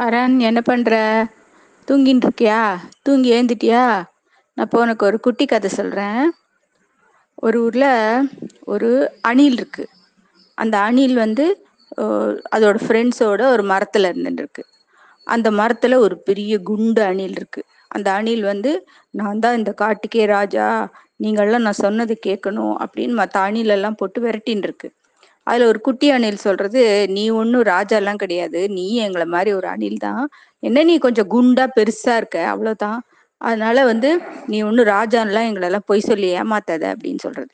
அரண் என்ன பண்ற? தூங்கின்னு இருக்கியா தூங்கி ஏந்திட்டியா நான் இப்போ உனக்கு ஒரு குட்டி கதை சொல்கிறேன் ஒரு ஊரில் ஒரு அணில் இருக்கு. அந்த அணில் வந்து அதோட ஃப்ரெண்ட்ஸோட ஒரு மரத்தில் இருந்துருக்கு அந்த மரத்தில் ஒரு பெரிய குண்டு அணில் இருக்கு. அந்த அணில் வந்து நான் தான் இந்த காட்டுக்கே ராஜா. நீங்கள்லாம் நான் சொன்னது கேட்கணும் அப்படின்னு மற்ற அணிலெல்லாம் போட்டு விரட்டின்னு இருக்கு அதுல ஒரு குட்டி அணில் சொல்றது நீ ஒன்றும் ராஜாலாம் கிடையாது. நீ எங்களை மாதிரி ஒரு அணில் தான். என்ன நீ கொஞ்சம் குண்டா பெருசா இருக்க? அவ்வளவுதான். அதனால வந்து நீ ஒன்னும் ராஜான்லாம் எங்களெல்லாம் பொய் சொல்லி ஏமாத்தாத அப்படின்னு சொல்றது.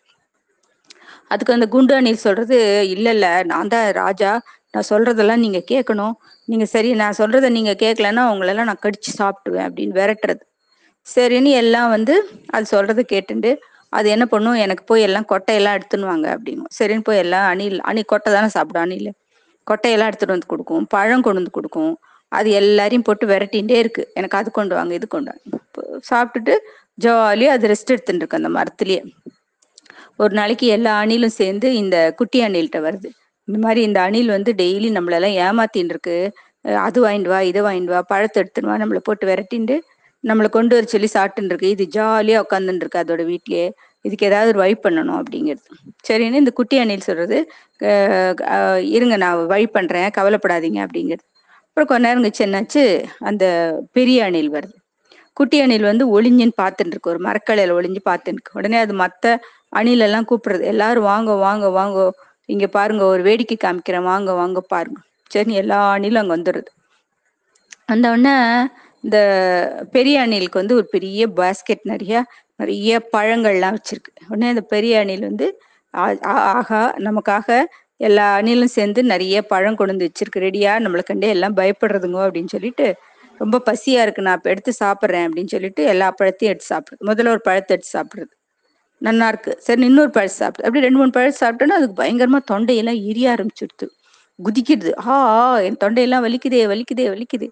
அதுக்கு அந்த குண்டு அணில் சொல்றது இல்ல இல்ல நான் தான் ராஜா. நான் சொல்றதெல்லாம் நீங்க கேட்கணும். நீங்க சரி நான் சொல்றத நீங்க கேட்கலன்னா உங்களெல்லாம் நான் கடிச்சு சாப்பிடுவேன் அப்படின்னு விரட்டுறது. சரின்னு எல்லாம் வந்து அது சொல்றத கேட்டுண்டு அது என்ன பண்ணும்? எனக்கு போய் எல்லாம் கொட்டையெல்லாம் எடுத்துன்னு வாங்க அப்படின்னு. சரின்னு போய் எல்லாம் அணில் அணி கொட்டை தானே சாப்பிடும் அணில் கொட்டையெல்லாம் எடுத்துட்டு வந்து கொடுக்கும். பழம் கொண்டு வந்து கொடுக்கும். அது எல்லாரையும் போட்டு விரட்டிகிட்டே இருக்கு. எனக்கு அது கொண்டு வாங்க இது கொண்டு வாங்க. சாப்பிட்டுட்டு ஜாலியாக அது ரெஸ்ட் எடுத்துட்டு இருக்கு அந்த மரத்துலயே. ஒரு நாளைக்கு எல்லா அணிலும் சேர்ந்து இந்த குட்டி அணில்கிட்ட வருது. இந்த மாதிரி இந்த அணில் வந்து டெய்லி நம்மளெல்லாம் ஏமாத்தின்னு இருக்கு. அது வாங்கிட்டு வா இதை வாங்கிட்டு வா பழத்தை எடுத்துன்னு வா நம்மளை போட்டு விரட்டிண்டு நம்மளை கொண்டு வர சொல்லி சாப்பிட்டுருக்கு இது ஜாலியா உட்காந்துட்டு இருக்கு அதோட வீட்லயே. இதுக்கு ஏதாவது ஒரு வழி பண்ணணும் அப்படிங்கிறது. சரின்னு இந்த குட்டி அணில் சொல்றது. இருங்க நான் வழி பண்றேன். கவலைப்படாதீங்க அப்படிங்கிறது. அப்புறம் கொஞ்ச நேரம் கழிச்சு என்னாச்சு? அந்த பெரிய அணில் வருது. குட்டி அணில் வந்து ஒளிஞ்சுன்னு பார்த்துட்டு இருக்கு. ஒரு மரக்கலையில ஒளிஞ்சு பார்த்துட்டு இருக்கு. உடனே அது மத்த அணில் எல்லாம் கூப்பிடுறது. எல்லாரும் வாங்க வாங்க வாங்க. இங்க பாருங்க ஒரு வேடிக்கை காமிக்கிறேன். வாங்க வாங்க பாருங்க. சரி எல்லா அணிலும் அங்க வந்துடுது. அந்த உடனே இந்த பெரிய அணிலுக்கு வந்து ஒரு பெரிய பாஸ்கெட் நிறையா நிறைய பழங்கள்லாம் வச்சிருக்கு. உடனே அந்த பெரிய அணில் வந்து ஆ- ஆ- ஆகா நமக்காக எல்லா அணிலும் சேர்ந்து நிறைய பழம் கொண்டு வந்து வச்சிருக்கு. ரெடியா நம்மளை கண்டே எல்லாம் பயப்படுறதுங்க அப்படின்னு சொல்லிட்டு ரொம்ப பசியா இருக்கு நான் இப்ப எடுத்து சாப்பிட்றேன் அப்படின்னு சொல்லிட்டு எல்லா பழத்தையும் எடுத்து சாப்பிடுறது. முதல்ல ஒரு பழத்தை எடுத்து சாப்பிடுறது. நல்லா இருக்கு. சரி இன்னொரு பழம் சாப்பிட்டு அப்படி ரெண்டு மூணு பழம் சாப்பிட்டோன்னா அதுக்கு பயங்கரமா தொண்டையெல்லாம் எரிய ஆரம்பிச்சுடுது. குதிக்கிடுது. ஆ என் தொண்டையெல்லாம் வலிக்குதே வலிக்குதே வலிக்குது.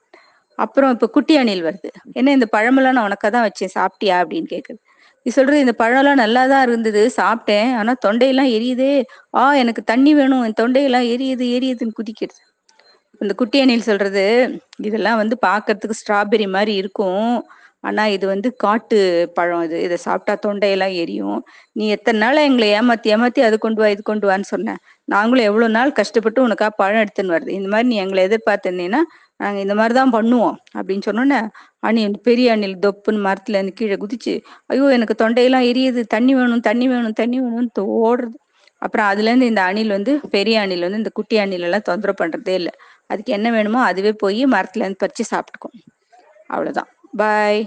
அப்புறம் இப்ப குட்டி அணில் வருது. என்ன இந்த பழமெல்லாம் நான் உனக்கா தான் வச்சேன் சாப்பிட்டியா அப்படின்னு கேக்குது. நீ சொல்றது இந்த பழம்லாம் நல்லா தான் இருந்தது சாப்பிட்டேன். ஆனா தொண்டையெல்லாம் எரியுதே. ஆ எனக்கு தண்ணி வேணும். என் தொண்டையெல்லாம் எரியுது எரியுதுன்னு குதிக்கிறது. இந்த குட்டி அணில் சொல்றது இதெல்லாம் வந்து பாக்குறதுக்கு ஸ்ட்ராபெரி மாதிரி இருக்கும். ஆனா இது வந்து காட்டு பழம் இது. இதை சாப்பிட்டா தொண்டையெல்லாம் எரியும். நீ எத்தனை நாள் எங்களை ஏமாத்தி ஏமாத்தி அது கொண்டு வா இது கொண்டு வான்னு சொன்னேன். நாங்களும் எவ்வளவு நாள் கஷ்டப்பட்டு உனக்கா பழம் எடுத்துன்னு வருது இந்த மாதிரி நீ எங்களை எதிர்பார்த்திருந்தீங்கன்னா நாங்க இந்த மாதிரி தான் பண்ணுவோம் அப்படின்னு சொன்னோன்னே அணி பெரிய அணில் தொப்புன்னு மரத்துல இருந்து கீழே குதிச்சு ஐயோ எனக்கு தொண்டையெல்லாம் எரியுது. தண்ணி வேணும் தண்ணி வேணும் தண்ணி வேணும்னு ஓடுறது அப்புறம் அதுல இருந்து இந்த அணில் வந்து பெரிய அணில் வந்து இந்த குட்டி அணில் எல்லாம் தொந்தரவு பண்றதே இல்லை. அதுக்கு என்ன வேணுமோ அதுவே போய் மரத்துல இருந்து பறிச்சு சாப்பிட்டுக்கும். அவ்வளவுதான். பாய்